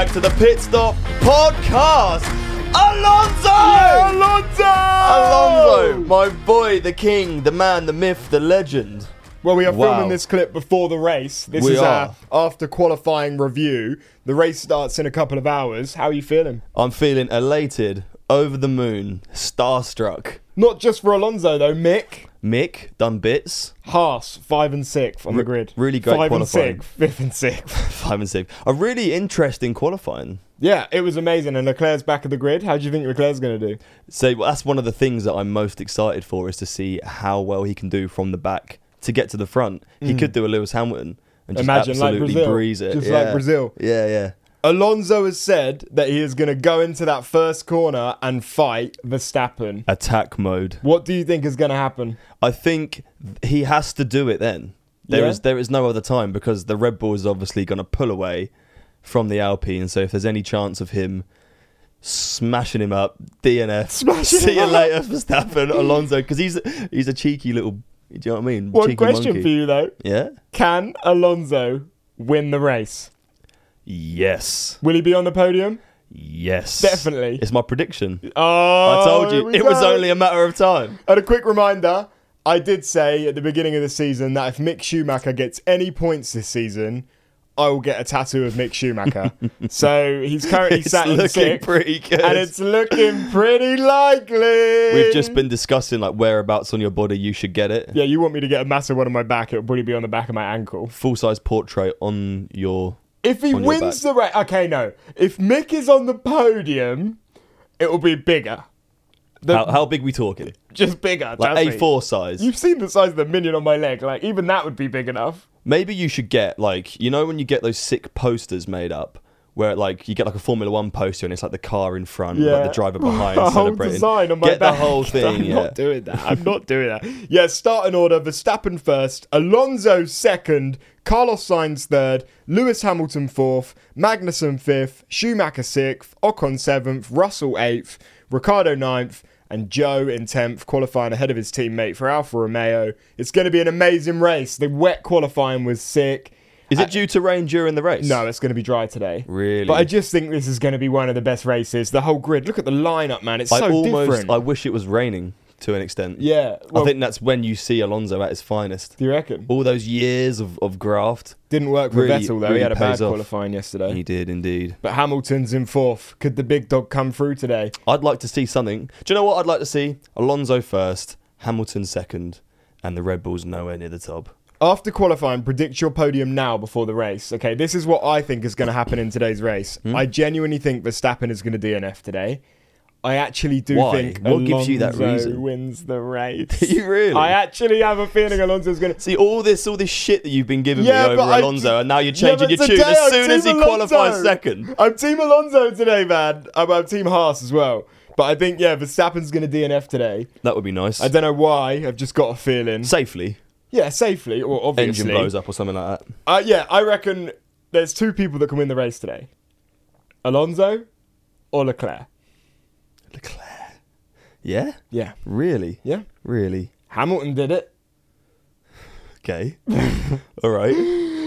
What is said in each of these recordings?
back to the Pit Stop Podcast. Alonso! Alonso! Alonso, my boy, the king, the man, the myth, the legend. Well, we are Wow. filming this clip before the race. This We is uh, our after qualifying review. The race starts in a couple of hours. How are you feeling? I'm feeling elated, over the moon, starstruck. Not just for Alonso though, Mick. Mick, done bits. Haas, five and sixth on the grid. really great Five and qualifying. sixth, fifth and sixth. Five and six. A really interesting qualifying. yeah, it was amazing. And Leclerc's back of the grid. How do you think Leclerc's going to do? So well, that's one of the things that I'm most excited for is to see how well he can do from the back to get to the front. He could do a Lewis Hamilton and just Mm. Imagine like absolutely Brazil, breeze it. just yeah. like Brazil. Yeah, yeah. Alonso has said that he is going to go into that first corner and fight Verstappen. Attack mode. What do you think is going to happen? I think he has to do it then. There is Yeah? there is no other time because the Red Bull is obviously going to pull away from the Alpine. So if there's any chance of him smashing him up, DNF, Smashing see you up. later, Verstappen, Alonso, because he's he's a cheeky little. Do you know what I mean? One cheeky question monkey. for you though: Yeah. Can Alonso win the race? Yes. Will he be on the podium? Yes. Definitely. It's my prediction. Oh, I told you it was only a matter of time. And a quick reminder: I did say at the beginning of the season that if Mick Schumacher gets any points this season, I will get a tattoo of Mick Schumacher. so he's currently It's sat in looking sixth, pretty good. and it's looking pretty likely. We've just been discussing like whereabouts on your body you should get it. Yeah, you want me to get a massive one on my back? It'll probably be on the back of my ankle. Full size portrait on your. If he wins the race, okay, no. If Mick is on the podium, it will be bigger. The- How, how big we talking? just bigger. Like. A4 size. You've seen the size of the minion on my leg. Like even that would be big enough. Maybe you should get like you know when you get those sick posters made up where like you get like a Formula One poster and it's like the car in front, Yeah. like the driver behind A whole design on my get back. the whole thing. I'm yeah. not doing that. I'm not doing that. Yeah, starting order: Verstappen first, Alonso second, Carlos Sainz third, Lewis Hamilton fourth, Magnussen fifth, Schumacher sixth, Ocon seventh, Russell eighth, Ricciardo ninth. And Zhou in 10th, qualifying ahead of his teammate for Alfa Romeo. It's going to be an amazing race. The wet qualifying was sick. Is it uh, due to rain during the race? No, it's going to be dry today. Really? But I just think this is going to be one of the best races. The whole grid. Look at the lineup, man. It's I so almost. different. I wish it was raining to an extent. yeah. Well, I think that's when you see Alonso at his finest. do you reckon? All those years of, of graft. Didn't work for Really- Vettel though. really he had a bad off. qualifying yesterday. He did indeed. But Hamilton's in fourth. Could the big dog come through today? I'd like to see something. Do you know what I'd like to see? Alonso first, Hamilton second, and the Red Bulls nowhere near the top. After qualifying, predict your podium now before the race. Okay, this is what I think is going to happen in today's race. Hmm? I genuinely think Verstappen is going to DNF today. I actually do Why? think What gives you that Alonso reason? wins the race. you really? I actually have a feeling Alonso's going to. See all this, all this shit that you've been giving Yeah, me over I- Alonso, and now you're changing but your tune as I'm soon as he Team qualifies second. I'm Team Alonso today, man. I'm, I'm Team Haas as well. But I think, yeah, Verstappen's going to DNF today. That would be nice. I don't know why. I've just got a feeling. Safely, Yeah, safely, or obviously. engine blows up or something like that. Uh, yeah, I reckon there's two people that can win the race today Alonso or Leclerc. Leclerc. Yeah, Yeah. really, Yeah. really. Hamilton did it. Okay, all right.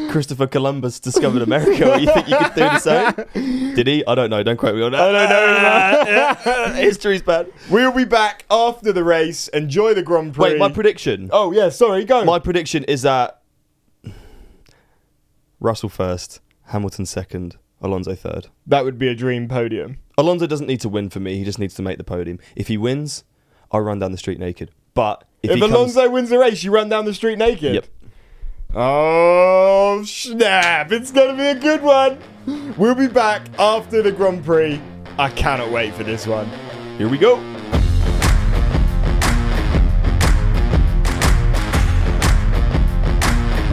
Christopher Columbus discovered America. What, you think you could do the same? Did he? I don't know. Don't quote me on that. I don't know, know. History's bad. We'll be back after the race. Enjoy the Grand Prix. Wait, my prediction. oh, yeah, sorry, go. My prediction is that Russell first, Hamilton second, Alonso third. that would be a dream podium. Alonso doesn't need to win for me. He just needs to make the podium. If he wins, I'll run down the street naked. But if, If, he comes, Alonso wins the race, you run down the street naked. Yep. Oh, snap. It's going to be a good one. We'll be back after the Grand Prix. I cannot wait for this one. here we go.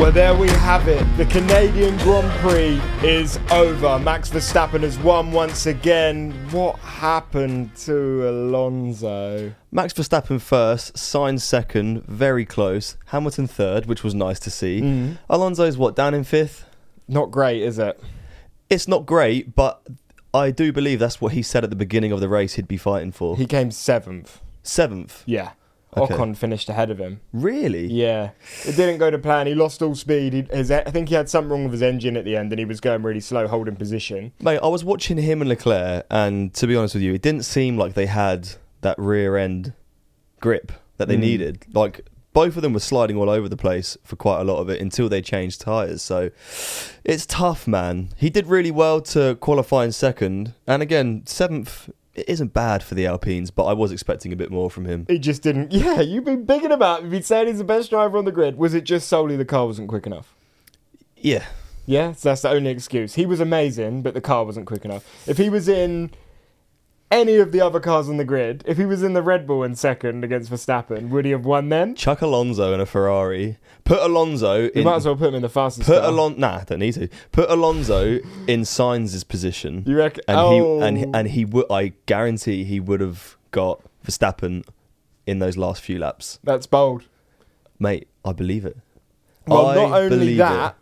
Well, there we have it. The Canadian Grand Prix is over. Max Verstappen has won once again. What happened to Alonso? Max Verstappen first, Sainz second, very close. Hamilton third, which was nice to see. Mm. Alonso's what down in fifth. Not great, is it? It's not great, but I do believe that's what he said at the beginning of the race he'd be fighting for. He came seventh. Seventh. Yeah. Okay. Ocon finished ahead of him. Really? Yeah, it didn't go to plan. He lost all speed. He, his, I think he had something wrong with his engine at the end, and he was going really slow, holding position. Mate, I was watching him and Leclerc, and to be honest with you, it didn't seem like they had that rear end grip that they Mm. needed. Like both of them were sliding all over the place for quite a lot of it until they changed tyres. So it's tough, man. He did really well to qualify in second, and again, seventh. It isn't bad for the Alpines, but I was expecting a bit more from him. He just didn't. Yeah, you've been bigging him up. You've been saying he's the best driver on the grid. Was it just solely the car wasn't quick enough? Yeah, Yeah, so that's the only excuse. He was amazing, but the car wasn't quick enough. If he was in any of the other cars on the grid, if he was in the Red Bull in second against Verstappen, would he have won then? chuck Alonso in a Ferrari. Put Alonso You in. might as well put him in the fastest Put car. Alon nah, don't need to. Put Alonso in Sainz's position. You reckon? and oh, he and oh. and he would. I guarantee he would have got Verstappen in those last few laps, that's bold. mate. I believe it. Well, I not only that,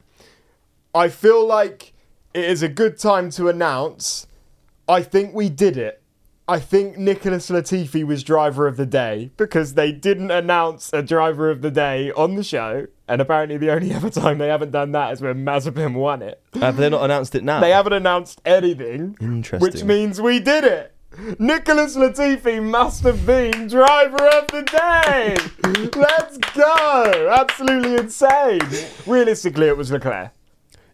I feel like it is a good time to announce. I think we did it. I think Nicholas Latifi was driver of the day because they didn't announce a driver of the day on the show, and apparently the only other time they haven't done that is when Mazepin won it. Have they not announced it now? They haven't announced anything, Interesting. which means we did it. Nicholas Latifi must have been driver of the day. Let's go! Absolutely insane. Realistically, it was Leclerc.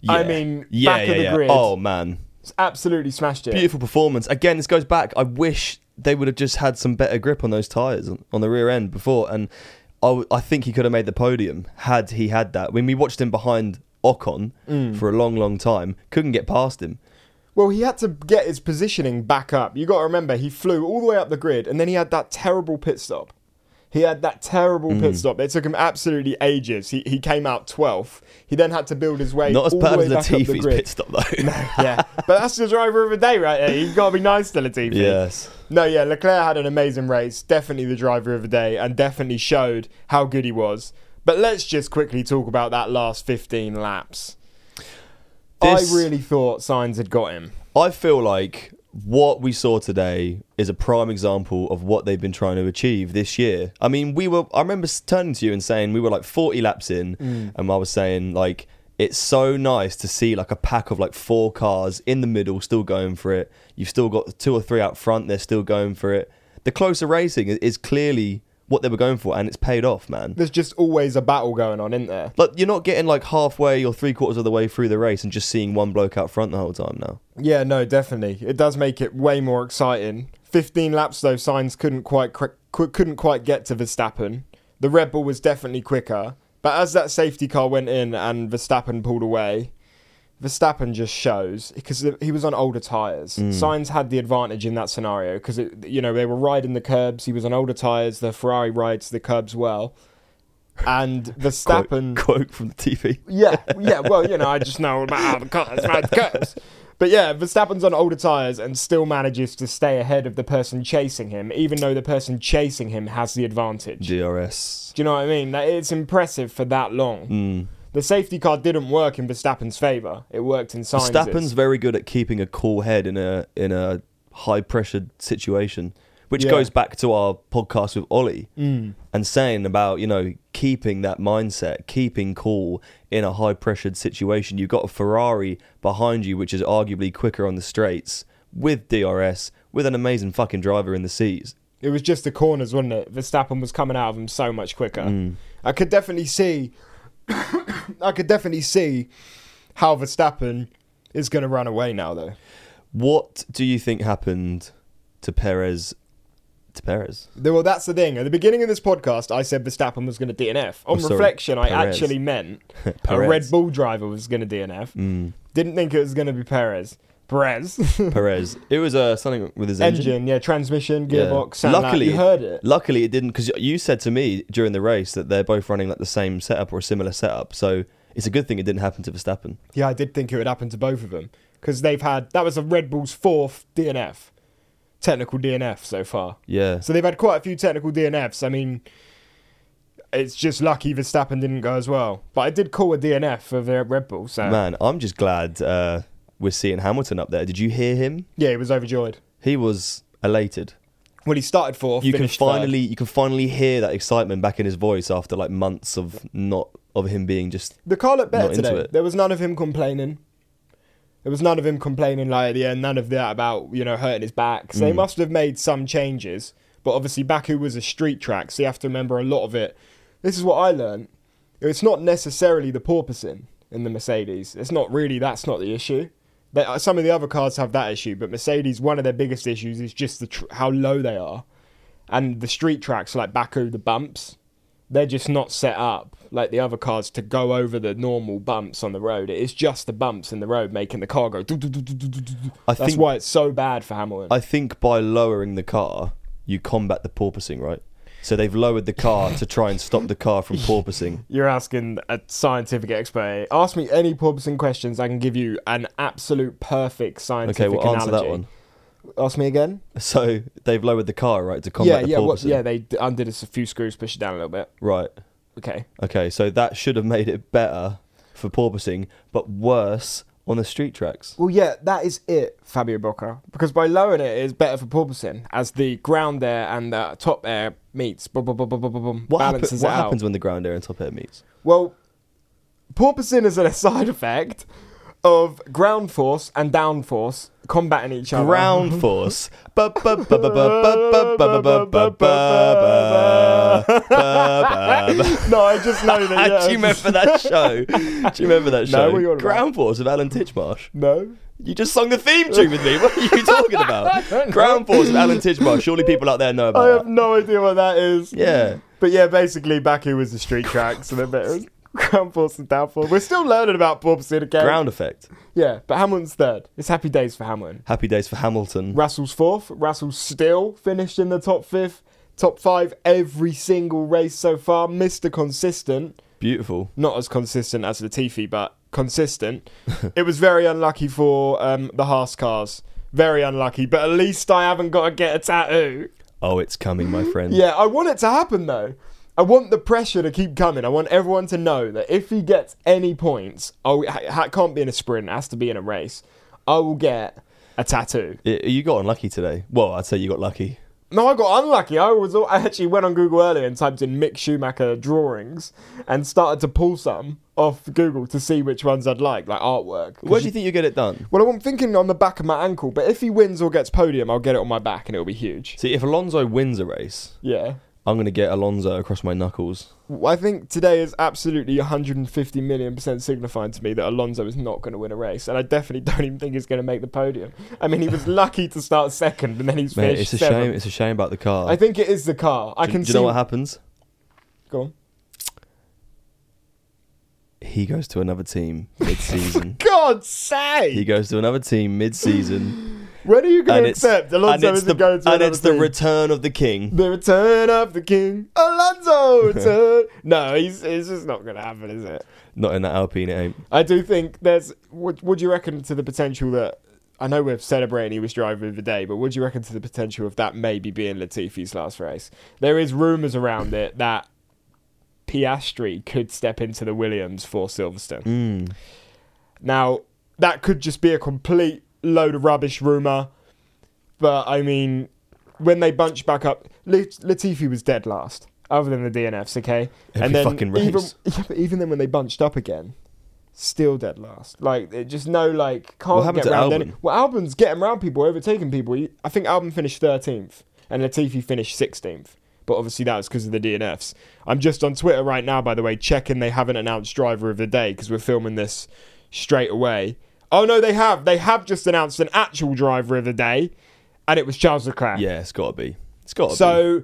I mean, yeah, back yeah, of the yeah. grid. Oh man, Absolutely smashed it. beautiful performance. Again, this goes back. I wish they would have just had some better grip on those tires on, the rear end before, and I, w- I think he could have made the podium had he had that. When we watched him behind Ocon Mm. for a long, long time, couldn't get past him. Well, he had to get his positioning back up. You got to remember, he flew all the way up the grid, and then he had that terrible pit stop. He had that terrible Mm. pit stop. It took him absolutely ages. He, he came out 12th. He then had to build his way Not as bad as Latifi's pit stop though. yeah, but that's the driver of the day right there. You've got to be nice to Latifi. yes. No, yeah, Leclerc had an amazing race. Definitely the driver of the day, and definitely showed how good he was. But let's just quickly talk about that last 15 laps. This- I really thought Sainz had got him. I feel like what we saw today is a prime example of what they've been trying to achieve this year. I mean, we were. I remember turning to you and saying we were like 40 laps in, mm. and I was saying like it's so nice to see like a pack of like four cars in the middle still going for it. You've still got two or three out front; they're still going for it. The closer racing is- is clearly what they were going for, and it's paid off, man. There's just always a battle going on, isn't there? Like you're not getting like halfway or three quarters of the way through the race and just seeing one bloke out front the whole time now. Yeah, no, definitely. It does make it way more exciting. 15 laps though, Sainz couldn't quite cr- couldn't quite get to Verstappen. The Red Bull was definitely quicker, but as that safety car went in and Verstappen pulled away, Verstappen just shows because he was on older tires. Mm. Sainz had the advantage in that scenario because you know they were riding the curbs. He was on older tires. The Ferrari rides the curbs well, and Verstappen. Quote, quote from the TV. Yeah, yeah. Well, you know, I just know about how the cars ride the curves. But yeah, Verstappen's on older tyres and still manages to stay ahead of the person chasing him, even though the person chasing him has the advantage. DRS. Do you know what I mean? That it's impressive for that long. Mm. The safety car didn't work in Verstappen's favour. It worked in Sainz's. Verstappen's very good at keeping a cool head in a in a high pressured situation, which Yeah. goes back to our podcast with Ollie Mm. and saying about you know keeping that mindset, keeping cool in a high pressured situation. You've got a Ferrari behind you, which is arguably quicker on the straights with DRS, with an amazing fucking driver in the seats. It was just the corners, wasn't it? Verstappen was coming out of them so much quicker. Mm. I could definitely see. I could definitely see how Verstappen is going to run away now, though. What do you think happened to Perez? To Perez, Well, that's the thing. At the beginning of this podcast, I said Verstappen was going to DNF. On Oh, reflection, I actually meant a Red Bull driver was going to DNF. Mm. Didn't think it was going to be Perez. Perez. Perez. It was uh, something with his engine. Engine, yeah, transmission, Yeah. gearbox. sound like- Luckily- you heard it. Luckily, it didn't because you said to me during the race that they're both running like the same setup or a similar setup. So it's a good thing it didn't happen to Verstappen. Yeah, I did think it would happen to both of them because they've had that was a Red Bull's fourth DNF, technical DNF so far. Yeah, So they've had quite a few technical DNFs. I mean, it's just lucky Verstappen didn't go as well. But I did call a DNF for the Red Bull. So man, I'm just glad uh, we're seeing Hamilton up there. Did you hear him? yeah, he was overjoyed. He was elated. Well, he started fourth. you can finished third. finally you can finally hear that excitement back in his voice after like months of not of him being just The car looked better today. There was none of him complaining. There was none of him complaining like at the end. None of that about you know hurting his back. So they Mm. must have made some changes. But obviously Baku was a street track, so you have to remember a lot of it. This is what I learned. It's not necessarily the porpoising in the Mercedes. It's not really. That's not the issue. They, uh, some of the other cars have that issue, but Mercedes, one of their biggest issues is just the tr- how low they are, and the street tracks like Baku, the bumps they're just not set up like the other cars to go over the normal bumps on the road. It is just the bumps in the road making the car go. do. I That's think why it's so bad for Hamilton. I think by lowering the car you combat the porpoising, right? So they've lowered the car to try and stop the car from porpoising. You're asking a scientific expert. Ask me any porpoising questions. I can give you an absolute perfect scientific Okay, well answer analogy. that one. Ask me again. So they've lowered the car, right, to yeah, combat the yeah, what, porpoising. yeah. They d- undid a few screws, pushed it down a little bit. Right. Okay. Okay, so that should have made it better for porpoising, but worse on the street tracks. Well, yeah, that is it, Fabio Bocca. Because by lowering it, it's better for porpoising, as the ground air and the top air meets. Boom, boom, boom, boom, boom, boom, What, happen- what it out. happens when the ground air and top air meets? Well, porpoising is a side effect of ground force and down force combating each other. Ground force. No, I just know that. Do you remember that show? Do you remember that show? Ground force of Alan Titchmarsh. No. You just sung the theme tune with me. What are you talking about? Ground force of Alan Titchmarsh. Surely people out there know about I have no idea what that is. Yeah. But yeah, basically Baku was the street tracks and a bit. Ground force and down force. We're still learning about porpoising again. Ground effect. Yeah, but Hamilton's third. It's happy days for Hamilton. Happy days for Hamilton. Russell's fourth. Russell still finished in the top fifth, top five every single race so far. Mr. Consistent. Beautiful. Not as consistent as the Latifi, but consistent. it was very unlucky for um, the Haas cars. Very unlucky, but at least I haven't got to get a tattoo. Oh, it's coming, my friend. Yeah, I want it to happen though. I want the pressure to keep coming. I want everyone to know that if he gets any points, oh, it can't be in a sprint. It has to be in a race. I will get a tattoo. You got unlucky today. Well, I'd say you got lucky. No, I got unlucky. I was I actually went on Google earlier and typed in Mick Schumacher drawings and started to pull some off Google to see which ones I'd like, like artwork. Where do you think you get it done? Well, I'm thinking on the back of my ankle, but if he wins or gets podium, I'll get it on my back and it'll be huge. See, if Alonso wins a race, Yeah. I'm going to get Alonso across my knuckles. I think today is absolutely 150 million percent signifying to me that Alonso is not going to win a race, and I definitely don't even think he's going to make the podium. I mean, he was lucky to start second, and then he's Mate, finished it's a seventh. shame. It's a shame about the car. I think it is the car. I do, can do you know what happens? Go on. He goes to another team mid-season. God's sake! he goes to another team mid-season, when are you going to accept Alonso isn't the going to and it's the team? return of the king. The return of the king, Alonso. Return. no, he's it's just not going to happen, is it? Not in that Alpine, it ain't. I do think there's. Would, would you reckon to the potential that I know we're celebrating he was driver of the day, but would you reckon to the potential of that maybe being Latifi's last race? There is rumours around it that Piastri could step into the Williams for Silverstone. Mm. Now that could just be a complete load of rubbish rumor, but I mean, when they bunch back up, Latifi was dead last. Other than the DNFs, okay, Every fucking race. even yeah, but even then when they bunched up again, still dead last. Like it just no like can't What happened get to round Albon? any. Well, Albon's getting round people, overtaking people. I think Albon finished thirteenth and Latifi finished sixteenth. But obviously that was because of the DNFs. I'm just on Twitter right now, by the way, checking they haven't announced driver of the day because we're filming this straight away. Oh no, they have. They have just announced an actual driver of the day, and it was Charles Leclerc. Yeah, it's got to be. It's got to be. So,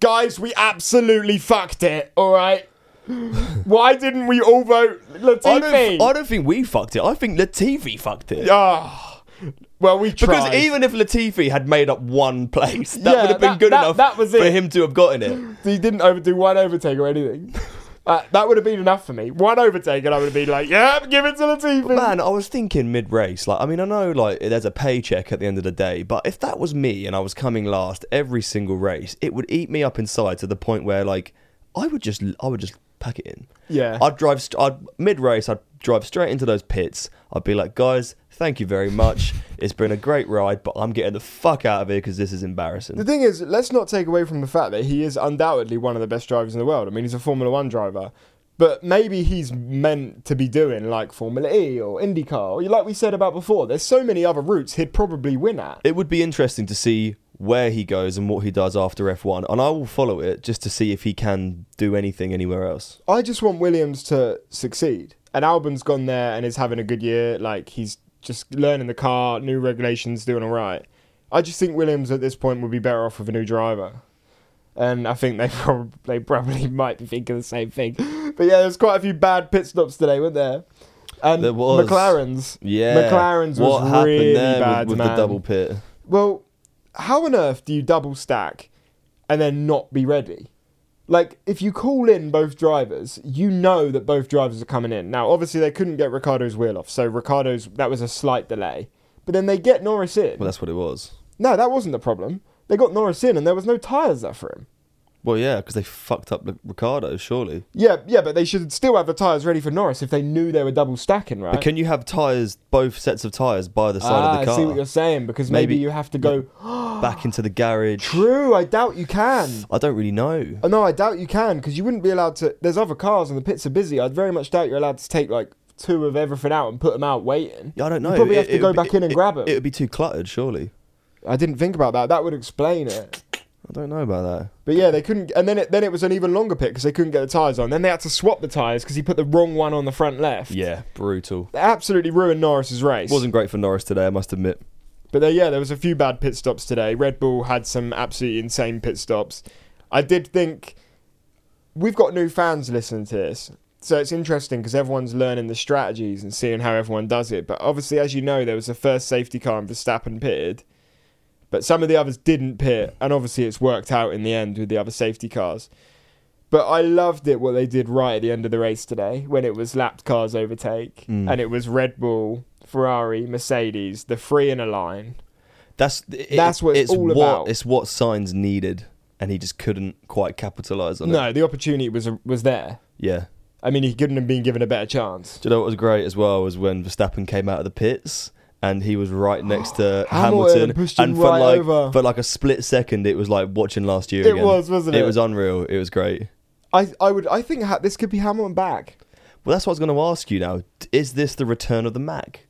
guys, we absolutely fucked it. All right. Why didn't we all vote I don't, Latifi? I don't think we fucked it. I think Latifi fucked it. Ah, well, we tried. Because even if Latifi had made up one place, that Yeah, would have been that- good that- enough that was for him to have gotten it. he didn't overdo one overtake or anything. Uh, that would have been enough for me. One overtake, and I would have been like, "Yeah, give it to the Latifi." Man, I was thinking mid race. Like, I mean, I know like there's a paycheck at the end of the day, but if that was me and I was coming last every single race, it would eat me up inside to the point where like I would just I would just pack it in. Yeah. I'd drive. St- I'd mid race. I'd drive straight into those pits. I'd be like, guys, thank you very much. it's been a great ride, but I'm getting the fuck out of here because this is embarrassing. The thing is, let's not take away from the fact that he is undoubtedly one of the best drivers in the world. I mean, he's a Formula One driver. But maybe he's meant to be doing like Formula E or IndyCar. Or like we said about before, there's so many other routes he'd probably win at. It would be interesting to see where he goes and what he does after F1, and I will follow it just to see if he can do anything anywhere else. I just want Williams to succeed. And Albon's gone there and is having a good year. Like he's just learning the car, new regulations, doing all right. I just think Williams at this point would be better off with a new driver. And I think they probably they probably might be thinking the same thing. But yeah, there's quite a few bad pit stops today, weren't there? And There was. McLaren's. Yeah, McLaren's what was happened really there bad, with, with the double pit? Well, how on earth do you double stack and then not be ready? Like, if you call in both drivers, you know that both drivers are coming in. Now, obviously, they couldn't get Ricciardo's wheel off, so Ricciardo's that was a slight delay. But then they get Norris in. Well, that's what it was. no, that wasn't the problem. They got Norris in, and there was no tyres there for him. Well, yeah, because they fucked up Ricciardo, surely. Yeah, yeah, but they should still have the tyres ready for Norris if they knew they were double stacking, right? But can you have tyres, both sets of tyres, by the side ah, of the I see what you're saying because maybe, Maybe- you have to go. back into the garage? True, I doubt you can. I don't really know. Oh, no, I doubt you can because you wouldn't be allowed to. There's other cars and the pits are busy. I'd very much doubt you're allowed to take like two of everything out and put them out waiting. Yeah, I don't know. You probably It- have to go would back be- in and grab it- It would be too cluttered, surely. I didn't think about that. That would explain it. I don't know about that. But yeah, they couldn't. And then it then it was an even longer pit because they couldn't get the tires on. Then they had to swap the tires because he put the wrong one on the front left. Yeah, brutal. They absolutely ruined Norris's race. Wasn't great for Norris today, I must admit. But there, yeah, there was a few bad pit stops today. Red Bull had some absolutely insane pit stops. I did think we've got new fans listening to this, so it's interesting because everyone's learning the strategies and seeing how everyone does it. But obviously, as you know, there was the first safety car and Verstappen pitted, but some of the others didn't pit, and obviously it's worked out in the end with the other safety cars. But I loved it what they did right at the end of the race today when it was lapped cars overtake Mm. and it was Red Bull, Ferrari, Mercedes, the three in a line. That's it, That's what it's all what, about. It's what Sainz needed, and he just couldn't quite capitalise on it. No, the opportunity was was there. Yeah. I mean, he couldn't have been given a better chance. Do you know what was great as well was when Verstappen came out of the pits and he was right next to Hamilton Hamilton, and for right like over. for like a split second, it was like watching last year It again. was, wasn't it? It was unreal. It was great. I I would I think ha- this could be Hamilton back. Well, that's what I was going to ask you now. Is this the return of the Mac?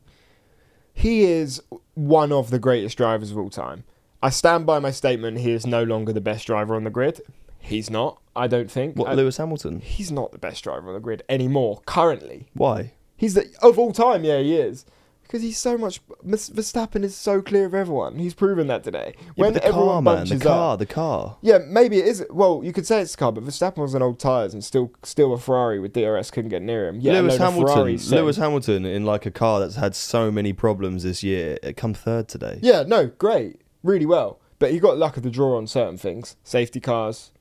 He is one of the greatest drivers of all time. I stand by my statement. He is no longer the best driver on the grid. He's not. I don't think. What, I- Lewis Hamilton? he's not the best driver on the grid anymore. Currently, Why? he's the of all time. Yeah, he is. Because he's so much. Verstappen is so clear of everyone. He's proven that today. Yeah, when the everyone car, man. The car. up, The car. Yeah, maybe it is. Well, you could say it's a car, but Verstappen was on old tyres and still still a Ferrari with DRS couldn't get near him. Yeah, Lewis a load of Hamilton. Lewis Hamilton in like a car that's had so many problems this year. It come third today. Yeah, no, great, really well. But he got luck of the draw on certain things. Safety cars,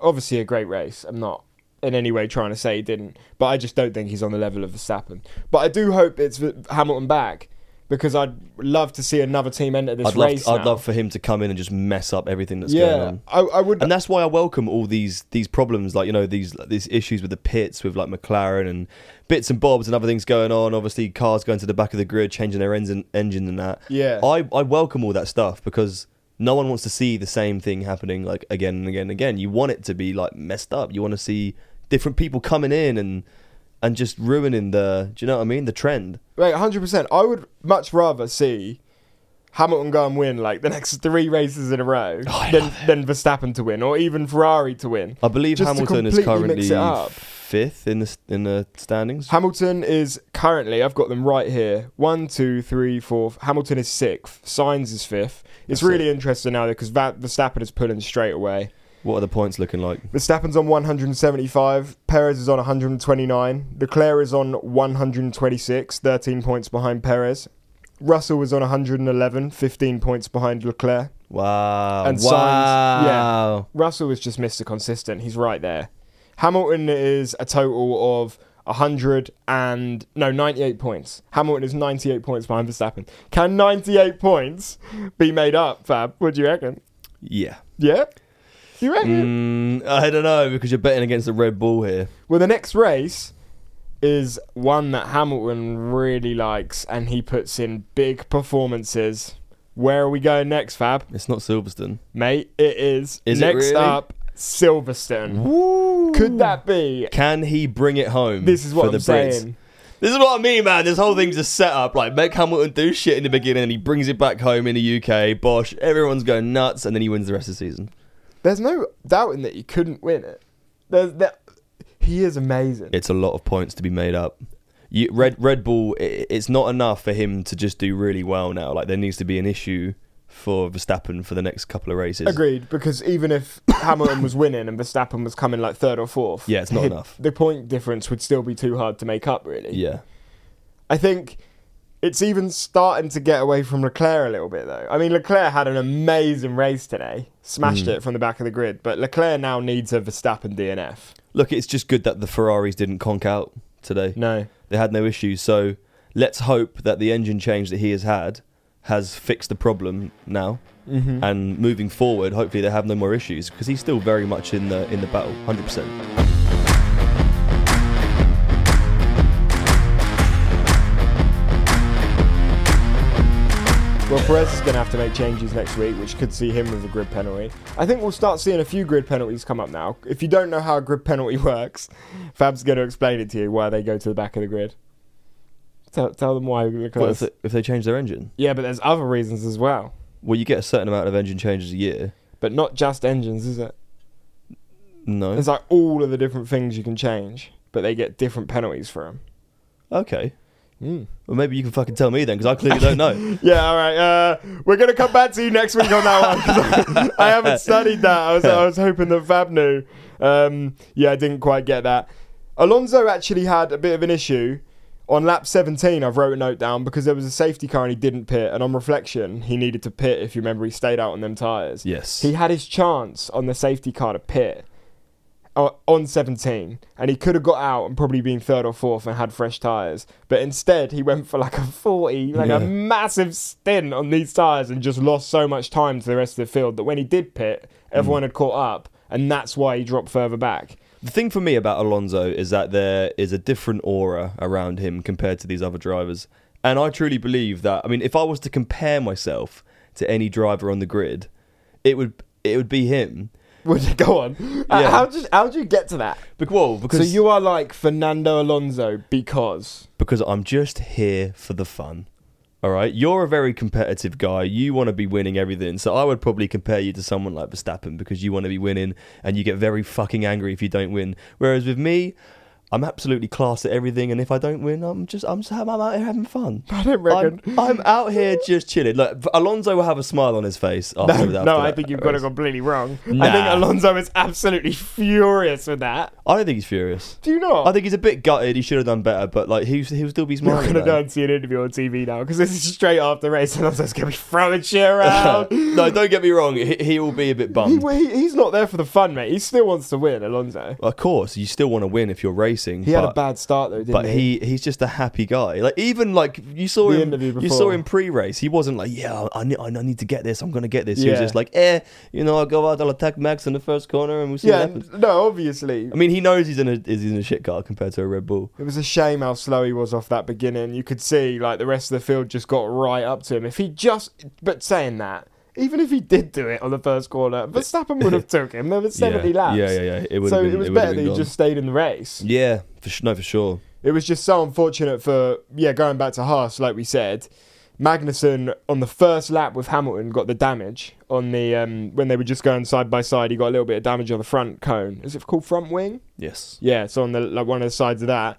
obviously a great race. I'm not in any way trying to say he didn't, but I just don't think he's on the level of Verstappen. But I do hope it's Hamilton back because I'd love to see another team enter this I'd love. race. I'd love for him to come in and just mess up everything that's going on. I, I would. and that's why I welcome all these these problems, like you know these these issues with the pits, with like McLaren and bits and bobs and other things going on. Obviously, cars going to the back of the grid, changing their engine engine and that. yeah, I I welcome all that stuff because no one wants to see the same thing happening like again and again and again. You want it to be like messed up. You want to see different people coming in and and just ruining the. Do you know what I mean? The trend. Right, hundred percent. I would much rather see Hamilton go and win like the next three races in a row Oh, than than Verstappen to win, or even Ferrari to win. I believe Just Hamilton is currently fifth in the in the standings. Hamilton is currently, I've got them right here. One, two, three, four. Hamilton is sixth. Sainz is fifth. It's That's really interesting now because Verstappen is pulling straight away. What are the points looking like? Verstappen's on 175. Perez is on 129. Leclerc is on 126, 13 points behind Perez. Russell was on 111, 15 points behind Leclerc. Wow! And wow! Sainz- yeah. Russell is just Mr. Consistent. He's right there. Hamilton is a total of 100 and no 98 points. Hamilton is 98 points behind Verstappen. Can 98 points be made up, Fab? What do you reckon? Yeah. Yeah. You reckon? Mm, I don't know because you're betting against the Red Bull here. Well, the next race is one that Hamilton really likes, and he puts in big performances. Where are we going next, Fab? It's not Silverstone. Mate, it is. Is it next really? up, Silverstone. Woo! Could that be? Can he bring it home? This is what for I'm the Brits? saying. This is what I mean, man. This whole thing's a setup. Like, make Hamilton do shit in the beginning, and he brings it back home in the UK. Bosh, everyone's going nuts, and then he wins the rest of the season. There's no doubting that he couldn't win it. There's that. He is amazing. It's a lot of points to be made up. You, Red Red Bull, i it's not enough for him to just do really well now. Like, there needs to be an issue for Verstappen for the next couple of races. Agreed, because even if Hamilton was winning and Verstappen was coming like third or fourth, Yeah, it's not it- enough. The point difference would still be too hard to make up, really. Yeah. I think it's even starting to get away from Leclerc a little bit, though. I mean, Leclerc had an amazing race today, smashed Mm. it from the back of the grid, but Leclerc now needs a Verstappen DNF. Look, it's just good that the Ferraris didn't conk out today. No. They had no issues. So let's hope that the engine change that he has had has fixed the problem now. Mm-hmm. And moving forward, hopefully they have no more issues because he's still very much in the in the battle, hundred percent. Well, Perez is going to have to make changes next week, which could see him with a grid penalty. I think we'll start seeing a few grid penalties come up now. If you don't know how a grid penalty works, Fab's going to explain it to you why they go to the back of the grid. Tell, tell them why. Well, Because if, they, if they change their engine, yeah, but there's other reasons as well. well, you get a certain amount of engine changes a year. But not just engines, is it? No. It's like all of the different things you can change, but they get different penalties for them. Okay. Well, maybe you can fucking tell me then because I clearly don't know. Yeah, all right. Uh, we're gonna come back to you next week on that one I, I haven't studied that. I was I was hoping that Fab knew. Um, yeah, I didn't quite get that. Alonso actually had a bit of an issue on lap 17. I've wrote a note down because there was a safety car and he didn't pit, and on reflection, he needed to pit. If you remember, he stayed out on them tires. yes. He had his chance on the safety car to pit Uh, on 17, and he could have got out and probably been third or fourth and had fresh tyres. But instead, he went for like a 40, like Yeah. a massive stint on these tyres and just lost so much time to the rest of the field that when he did pit, everyone mm. had caught up, and that's why he dropped further back. The thing for me about Alonso is that there is a different aura around him compared to these other drivers. And I truly believe that I mean if I was to compare myself to any driver on the grid, it would it would be him. Would you go on? Uh, Yeah. how did how did you get to that? Bec- Well, because so you are like Fernando Alonso because because I'm just here for the fun. All right, you're a very competitive guy. You want to be winning everything. So I would probably compare you to someone like Verstappen because you want to be winning and you get very fucking angry if you don't win. Whereas with me, I'm absolutely class at everything, and if I don't win, I'm just I'm just I'm out here having fun. I don't reckon. I'm, I'm out here just chilling. Look, Alonso will have a smile on his face. After, No, after no, that I think you've got it completely wrong. I think Alonso is absolutely furious with that. I don't think he's furious. Do you not? I think he's a bit gutted. He should have done better, but like he he'll still be smiling. I'm gonna go and see an interview on TV now because this is straight after race, and Alonso's gonna be throwing shit around. no, don't get me wrong. He, he will be a bit he, bummed. he, he's not there for the fun, mate. He still wants to win, Alonso. Of course, you still want to win if you're racing. He but, had a bad start though, didn't but he? he he's just a happy guy. Like even like you saw The him, you saw him pre-race. He wasn't like, yeah, I need, I need to get this. I'm gonna get this. He was just like, eh, you know, I'll go out, I'll attack Max in the first corner, and we'll see Yeah, what happens. no, obviously. I mean, he knows he's in a is in a shit car compared to a Red Bull. It was a shame how slow he was off that beginning. You could see like the rest of the field just got right up to him. If he just, but saying that, even if he did do it on the first corner, Verstappen would have took him. There was seventy yeah. laps. Yeah, yeah, yeah. It so been. it was would better that he gone. just stayed in the race. Yeah, for sh- no, for sure. It was just so unfortunate for yeah, going back to Haas, like we said. Magnussen on the first lap with Hamilton got the damage on the um, when they were just going side by side. He got a little bit of damage on the front cone. Is it called front wing? Yes. Yeah, so on the like one of the sides of that.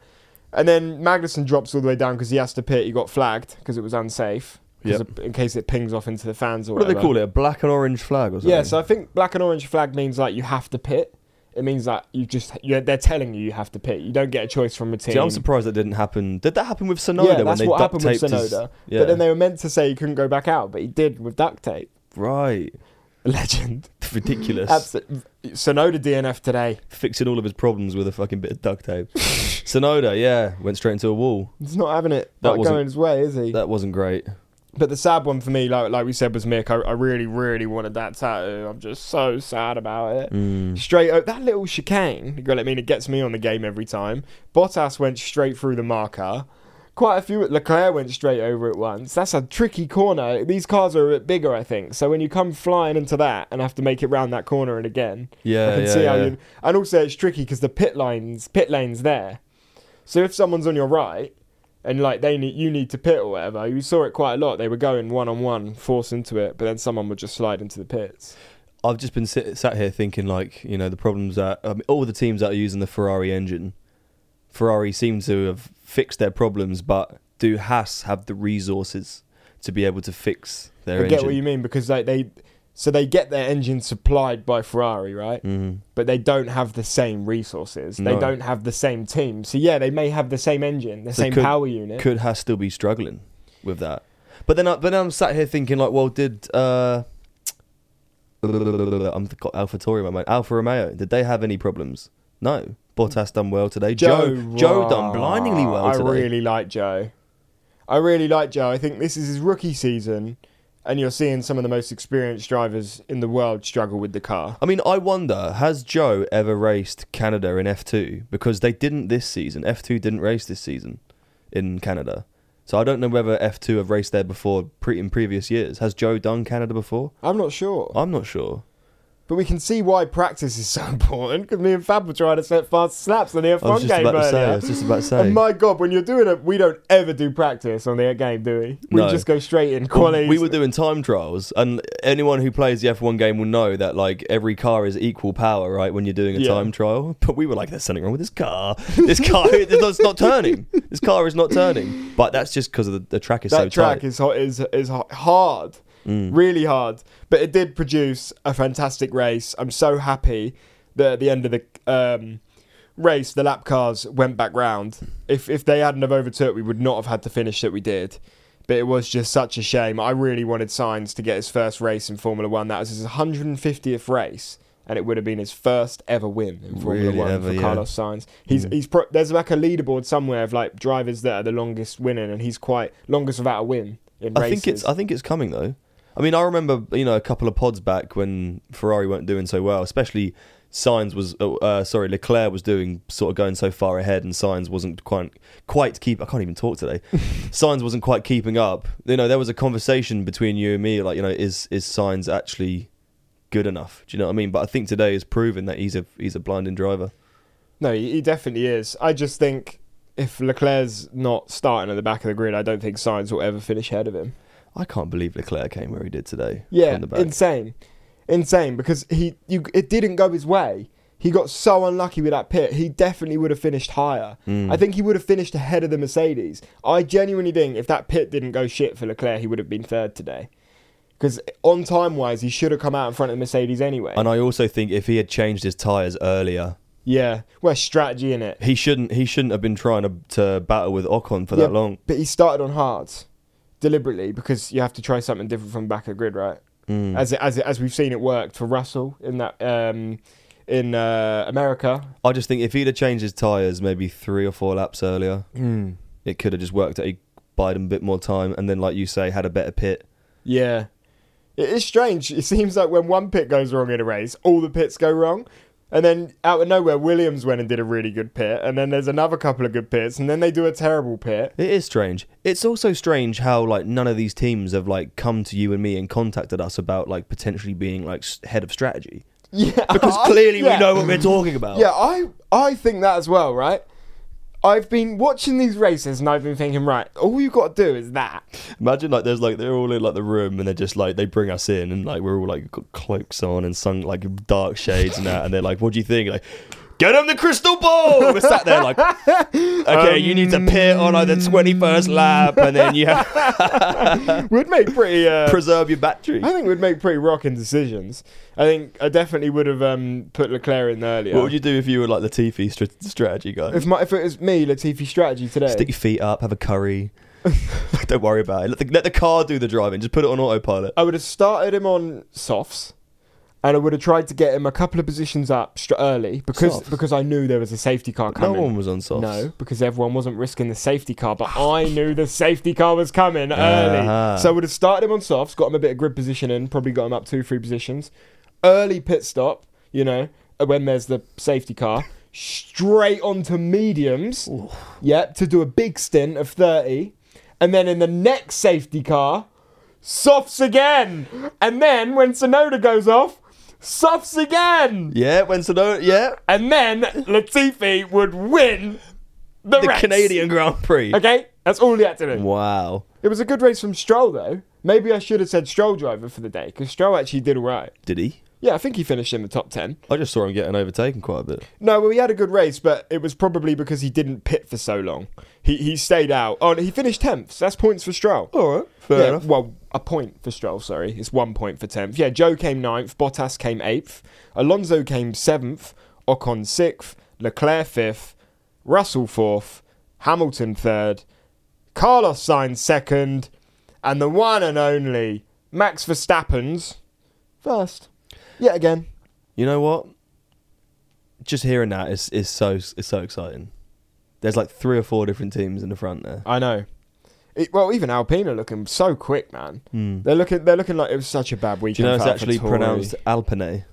And then Magnussen drops all the way down because he has to pit. He got flagged because it was unsafe. Yep. in case it pings off into the fans or What do they call it? A black and orange flag or something? Yeah, so I think black and orange flag means like you have to pit. It means that you just you they're telling you you have to pit. You don't get a choice from a team. See, I'm surprised that didn't happen. Did that happen with Tsunoda yeah, when that's they what happened with taped his- Tsunoda. Yeah. But then they were meant to say he couldn't go back out, but he did with duct tape. right. Legend. Ridiculous. Absolutely. Tsunoda DNF today. Fixing all of his problems with a fucking bit of duct tape. Tsunoda, yeah, went straight into a wall. He's not having it That wasn't- going his way, is he? That wasn't great. But the sad one for me, like like we said, was Mick. I, I really, really wanted that tattoo. I'm just so sad about it. Mm. Straight o that little chicane. You got I mean, it gets me on the game every time. Bottas went straight through the marker. Quite a few. Leclerc went straight over it once. That's a tricky corner. These cars are a bit bigger, I think. So when you come flying into that and have to make it round that corner and again, Yeah, I can yeah, see how you. And also, it's tricky because the pit lines, pit lanes there. So if someone's on your right and like they need, you need to pit or whatever, you saw it quite a lot. They were going one on one, force into it, but then someone would just slide into the pits. I've just been sit, sat here thinking, like, you know, the problems that um, all the teams that are using the Ferrari engine, Ferrari seem to have fixed their problems, but do Haas have the resources to be able to fix their I get engine? what you mean because like they, so they get their engine supplied by Ferrari, right? Mm. But they don't have the same resources. They don't have the same team. So yeah, they may have the same engine, the So same could- power unit. Could Haas still be struggling with that? But then, I, but then I'm sat here thinking, like, well, did uh, I'm got AlphaTauri in my mind. Alfa Romeo, did they have any problems? No. Bottas done well today. Zhou, Zhou, done blindingly well I today. really like Zhou. I really like Zhou. I think this is his rookie season, and you're seeing some of the most experienced drivers in the world struggle with the car. I mean, I wonder, has Zhou ever raced Canada in F2? Because they didn't this season. F2 didn't race this season in Canada. So I don't know whether F2 have raced there before pre- in previous years. Has Zhou done Canada before? I'm not sure, I'm not sure. But we can see why practice is so important. Because me and Fab were trying to set fast slaps on the F1 I was F1 just game about to say. I was just about to say. And my God, when you're doing it, we don't ever do practice on the game, do we? We No. just go straight in Well, we were doing time trials, and anyone who plays the F1 game will know that like every car is equal power, right? When you're doing a Yeah. time trial, but we were like, "There's something wrong with this car. This car, it's not turning. This car is not turning." But that's just because of the, the track is that so track tight. is hot, is is hard, Mm. really hard. But it did produce a fantastic race. I'm so happy that at the end of the um, race, the lap cars went back round. If if they hadn't have overtook, we would not have had the finish that we did. But it was just such a shame. I really wanted Sainz to get his first race in Formula One. That was his 150th race, and it would have been his first ever win in Formula Really One ever, for yeah. Carlos Sainz. He's Mm. he's pro- there's like a leaderboard somewhere of like drivers that are the longest winning, and he's quite longest without a win in I races. think it's I think it's coming though. I mean, I remember you know a couple of pods back when Ferrari weren't doing so well, especially Sainz was uh, uh, sorry Leclerc was doing sort of going so far ahead, and Sainz wasn't quite quite keep. I can't even talk today. Sainz wasn't quite keeping up. You know, there was a conversation between you and me, like you know, is is Sainz actually good enough? Do you know what I mean? But I think today has proven that he's a he's a blinding driver. no, he he definitely is. I just think if Leclerc's not starting at the back of the grid, I don't think Sainz will ever finish ahead of him. I can't believe Leclerc came where he did today. Yeah, insane, insane. Because he, you, it didn't go his way. He got so unlucky with that pit. He definitely would have finished higher. Mm. I think he would have finished ahead of the Mercedes. I genuinely think if that pit didn't go shit for Leclerc, he would have been third today. Because on time wise, he should have come out in front of the Mercedes anyway. And I also think if he had changed his tires earlier, yeah, well, strategy in it. he shouldn't he shouldn't have been trying to to battle with Ocon for Yeah, that long. But he started on hards deliberately because you have to try something different from back of grid, right? Mm. As it, as it, as we've seen it worked for Russell in that um, in uh, America. I just think if he'd have changed his tires maybe three or four laps earlier, it could have just worked. He buyed him a bit more time, and then, like you say, had a better pit. Yeah. It is strange. It seems like when one pit goes wrong in a race, all the pits go wrong. And then out of nowhere, Williams went and did a really good pit. And then there's another couple of good pits. And then they do a terrible pit. It is strange. It's also strange how like none of these teams have like come to you and me and contacted us about like potentially being like head of strategy Yeah. because I- clearly yeah. we know what we're talking about. Yeah, I I think that as well, right? I've been watching these races and I've been thinking, right, all you've got to do is that. Imagine like there's like they're all in like the room and they're just like they bring us in and like we're all like got cloaks on and sung like dark shades and that and they're like, what do you think? Like, get him the crystal ball. We're sat there like, okay, you need to pit on like the twenty first lap and then you have Would make pretty. Uh, preserve your battery. I think we'd make pretty rocking decisions. I think I definitely would have um, put Leclerc in earlier. What would you do if you were like Latifi str- strategy guy? If my if it was me, Latifi strategy today. Stick your feet up, have a curry. Don't worry about it. Let the, let the car do the driving. Just put it on autopilot. I would have started him on softs, and I would have tried to get him a couple of positions up str- early because because I knew there was a safety car coming. No one was on softs. No, because everyone wasn't risking the safety car, but I knew the safety car was coming early. Uh-huh. So I would have started him on softs, got him a bit of grid position in, probably got him up two, three positions. Early pit stop, you know, uh, when there's the safety car, straight onto mediums. Yep, to do a big stint of 30. And then in the next safety car, softs again. And then when Tsunoda goes off, softs again. Yeah, when Tsunoda, yeah, And then Latifi would win the, the race. Canadian Grand Prix. Okay, that's all he had to do. Wow. It was a good race from Stroll, though. Maybe I should have said Stroll driver for the day because Stroll actually did all right. Did he? Yeah, I think he finished in the top 10. I just saw him getting overtaken quite a bit. No, well, he had a good race, but it was probably because he didn't pit for so long. He he stayed out. Oh, and he finished 10th. So that's points for Stroll. All right, fair yeah, enough. Well, a point for Stroll, sorry. It's one point for 10th. Yeah, Zhou came 9th, Bottas came 8th, Alonso came 7th, Ocon 6th, Leclerc 5th, Russell 4th, Hamilton 3rd, Carlos Sainz 2nd, and the one and only Max Verstappen's first. Yet again. You know what? Just hearing that is is so is so exciting. There's like three or four different teams in the front there. I know. It, well, even Alpine are looking so quick, man. Hmm. They're looking. They're looking like it was such a bad weekend. Do you know it's actually pronounced Alpine?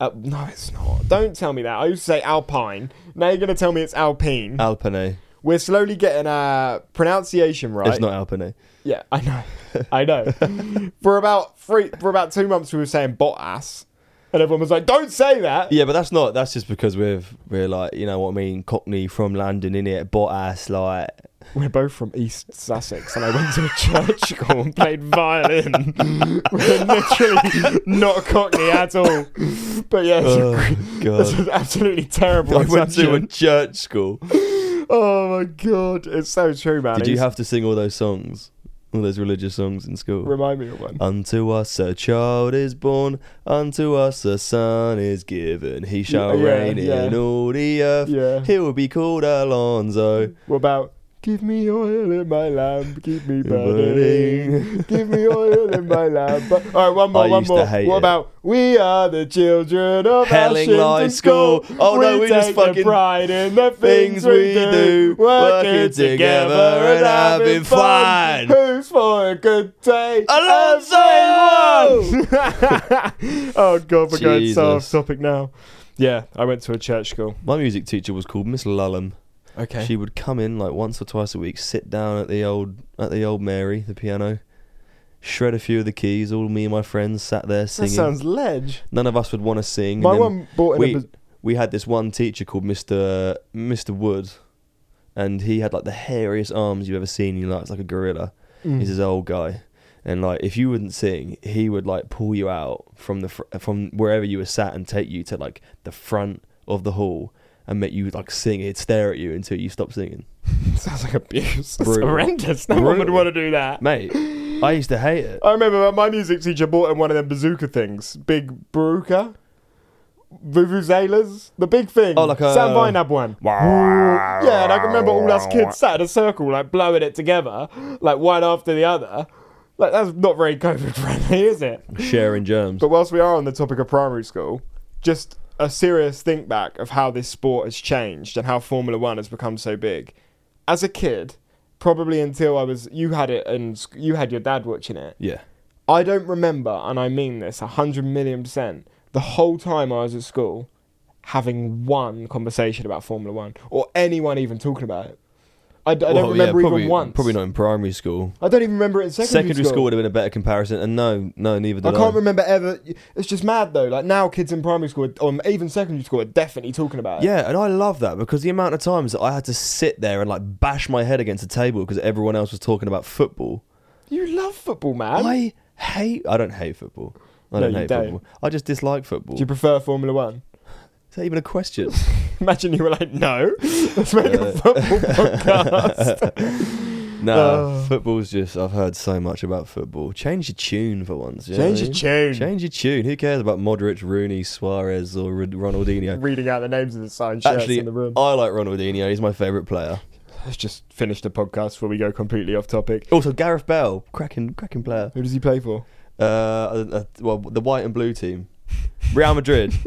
Uh, no, it's not. Don't tell me that. I used to say Alpine. Now you're gonna tell me it's Alpine. Alpine. We're slowly getting our pronunciation right. It's not Alpine. Yeah, I know. I know. for about three, for about two months, we were saying Bottas, and everyone was like, "Don't say that." Yeah, but that's not. That's just because we're we're like you know what I mean. Cockney from London in it, but ass like We're both from East Sussex, and I went to a church school and played violin. We're literally not Cockney at all. But yeah, oh god. an absolutely terrible. I went to a church school. Oh my god, it's so true, man. Did you have to sing all those songs, all those religious songs in school? remind me of one? Unto us a child is born, unto us a son is given. He shall yeah, reign yeah. in all the earth. Yeah. He will be called Alonso. What about? Give me oil in my lamp, keep me Burning. Give me oil in my lamp. All right, one more, I one more. what it. about? We are the children of Helling High School. Oh, no, we just fucking- pride in the things, things we do, working working together and having fun. fun. Who's for a good day? Alonso! Oh god, we're going so off Jesus. topic now. Yeah, I went to a church school. My music teacher was called Miss Lullum. Okay. She would come in like once or twice a week, sit down at the old at the old Mary, the piano, shred a few of the keys. All me and my friends sat there that singing. sounds ledge. None of us would want to sing. My one bought in we- a baz- we had this one teacher called Mr. Mr. Wood, and he had like the hairiest arms you've ever seen. You know, it's like a gorilla. Mm. He's this old guy, and like if you wouldn't sing, he would like pull you out from the fr- from wherever you were sat and take you to like the front of the hall and make you like sing. He'd stare at you until you stop singing. sounds like abuse. That's Brutal. horrendous. No one would Brutal. want to do that. Mate, I used to hate it. I remember my music teacher bought him one of them bazooka things, big baruka, vuvuzelas, the big thing. Oh, like a- Sam Vine had one. yeah, and I can remember all us kids sat in a circle, like blowing it together, like one after the other. Like that's not very COVID friendly, is it? Sharing germs. But whilst we are on the topic of primary school, just a serious think back of how this sport has changed and how Formula One has become so big. As a kid, probably until I was, you had it and you had your dad watching it. yeah. I don't remember, and I mean this a hundred million percent, the whole time I was at school having one conversation about Formula One or anyone even talking about it. I, d- I don't Well, yeah, remember probably, even once. Probably not in primary school. I don't even remember it in secondary, Secondary, school. would have been a better comparison, and no, no, neither I did I. can't remember ever. It's just mad though. Like now, kids in primary school or um, even secondary school are definitely talking about it. Yeah, and I love that because the amount of times that I had to sit there and like bash my head against a table because everyone else was talking about football. you love football, man. I hate. I don't hate football. I No, don't hate don't. football. I just dislike football. Do you prefer Formula One? Is that even a question? Imagine you were like, no, let's make a football podcast. no, Oh. football's just. I've heard so much about football. Change your tune for once. you know Change what I your mean? tune. Change your tune. Who cares about Modric, Rooney, Suarez, or Ro- Ronaldinho? Reading out the names of the signed shirts Actually, in the room. I like Ronaldinho. He's my favourite player. Let's just finish the podcast before we go completely off topic. Also, Gareth Bale, cracking, cracking player. Who does he play for? Uh, uh, uh, well, the white and blue team. Real Madrid.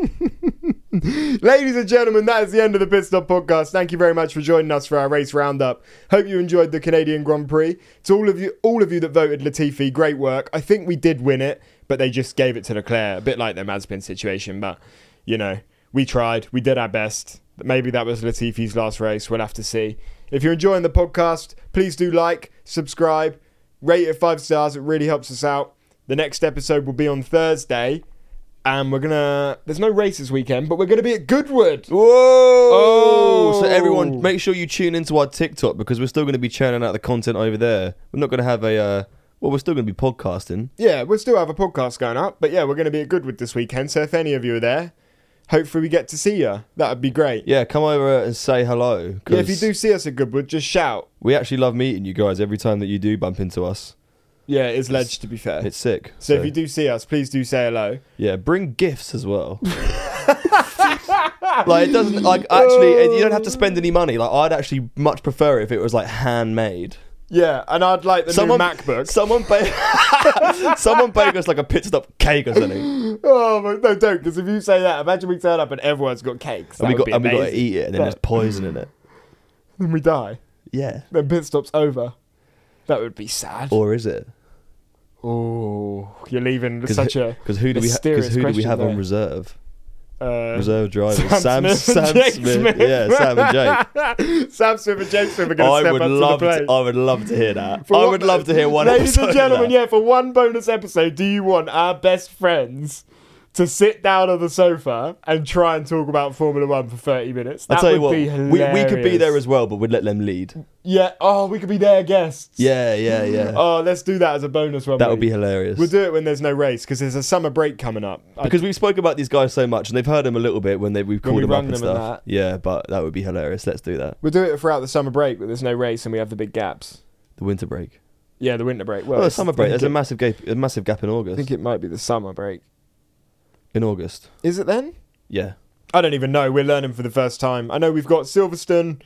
Ladies and gentlemen, that is the end of the Pit Stop podcast. Thank you very much for joining us for our race roundup. Hope you enjoyed the Canadian Grand Prix. To all of you, all of you that voted Latifi, great work. I think we did win it, but they just gave it to Leclerc, a bit like the Mazepin situation. But you know, we tried, we did our best. Maybe that was Latifi's last race. We'll have to see. If you're enjoying the podcast, please do like, subscribe, rate it five stars. It really helps us out. The next episode will be on Thursday and we're gonna. There's no race this weekend, but we're gonna be at Goodwood. Whoa! Oh! So everyone, make sure you tune into our TikTok because we're still going to be churning out the content over there. We're not going to have a. Uh, well, we're still going to be podcasting. Yeah, we'll still have a podcast going up, but yeah, we're gonna be at Goodwood this weekend. So if any of you are there, hopefully we get to see you. That would be great. Yeah, come over and say hello. Yeah, if you do see us at Goodwood, just shout. we actually love meeting you guys every time that you do bump into us. Yeah, it's ledge to be fair. It's sick. so if you do see us, please do say hello. yeah, bring gifts as well. like it doesn't like actually you don't have to spend any money. Like I'd actually much prefer it if it was like handmade. Yeah, and I'd like the Someone- new MacBook. Someone bake, someone bake us like a pit stop cake or something, oh but no, don't, because if you say that, imagine we turn up and everyone's got cakes. and we got and we got to eat it, and then there's poison in it. Then we die. Yeah, Then pit stop's over. That would be sad. or is it? Oh, you're leaving such a Because who do we? Because who do we have on reserve? uh, Reserve drivers. Sam Sam, Smith Sam Smith. Smith. Yeah, Sam and Jake. Sam Smith and Jake Smith are going to I step would up love. to the To. I would love to hear that. For I what- would love to hear one. Ladies and gentlemen, yeah, for one bonus episode, do you want our best friends to sit down on the sofa and try and talk about Formula One for 30 minutes? That I'll tell you would what. be We, we could be there as well, but we'd let them lead. Yeah, oh, we could be their guests. Yeah, yeah, yeah. Oh, let's do that as a bonus one. that would be hilarious. We'll do it when there's no race because there's a summer break coming up. Because we've spoke about these guys so much, and they've heard them a little bit when they we've When called we them up and them and stuff. that. Yeah, but that would be hilarious. Let's do that. we'll do it throughout the summer break, but there's no race and we have the big gaps. The winter break. Yeah, the winter break. Well, Well, the summer break. There's a massive gap. A massive gap in August. I think it might be the summer break. In August. Is it then? Yeah. I don't even know. We're learning for the first time. I know we've got Silverstone,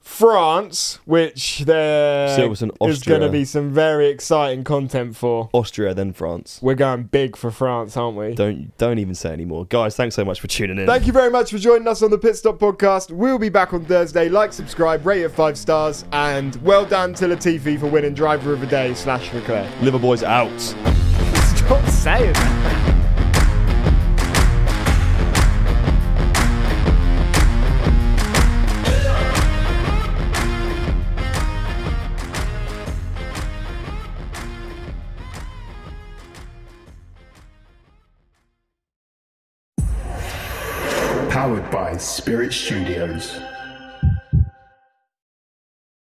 France, which there Silverstone, is going to be some very exciting content for. Austria, then France. We're going big for France, aren't we? Don't don't even say anymore, guys. Thanks so much for tuning in. Thank you very much for joining us on the Pit Stop podcast. We'll be back on Thursday. Like, subscribe, rate it five stars, and well done to Latifi for winning Driver of the Day slash Leclerc. Liver boys out. Stop saying Spirit Studios.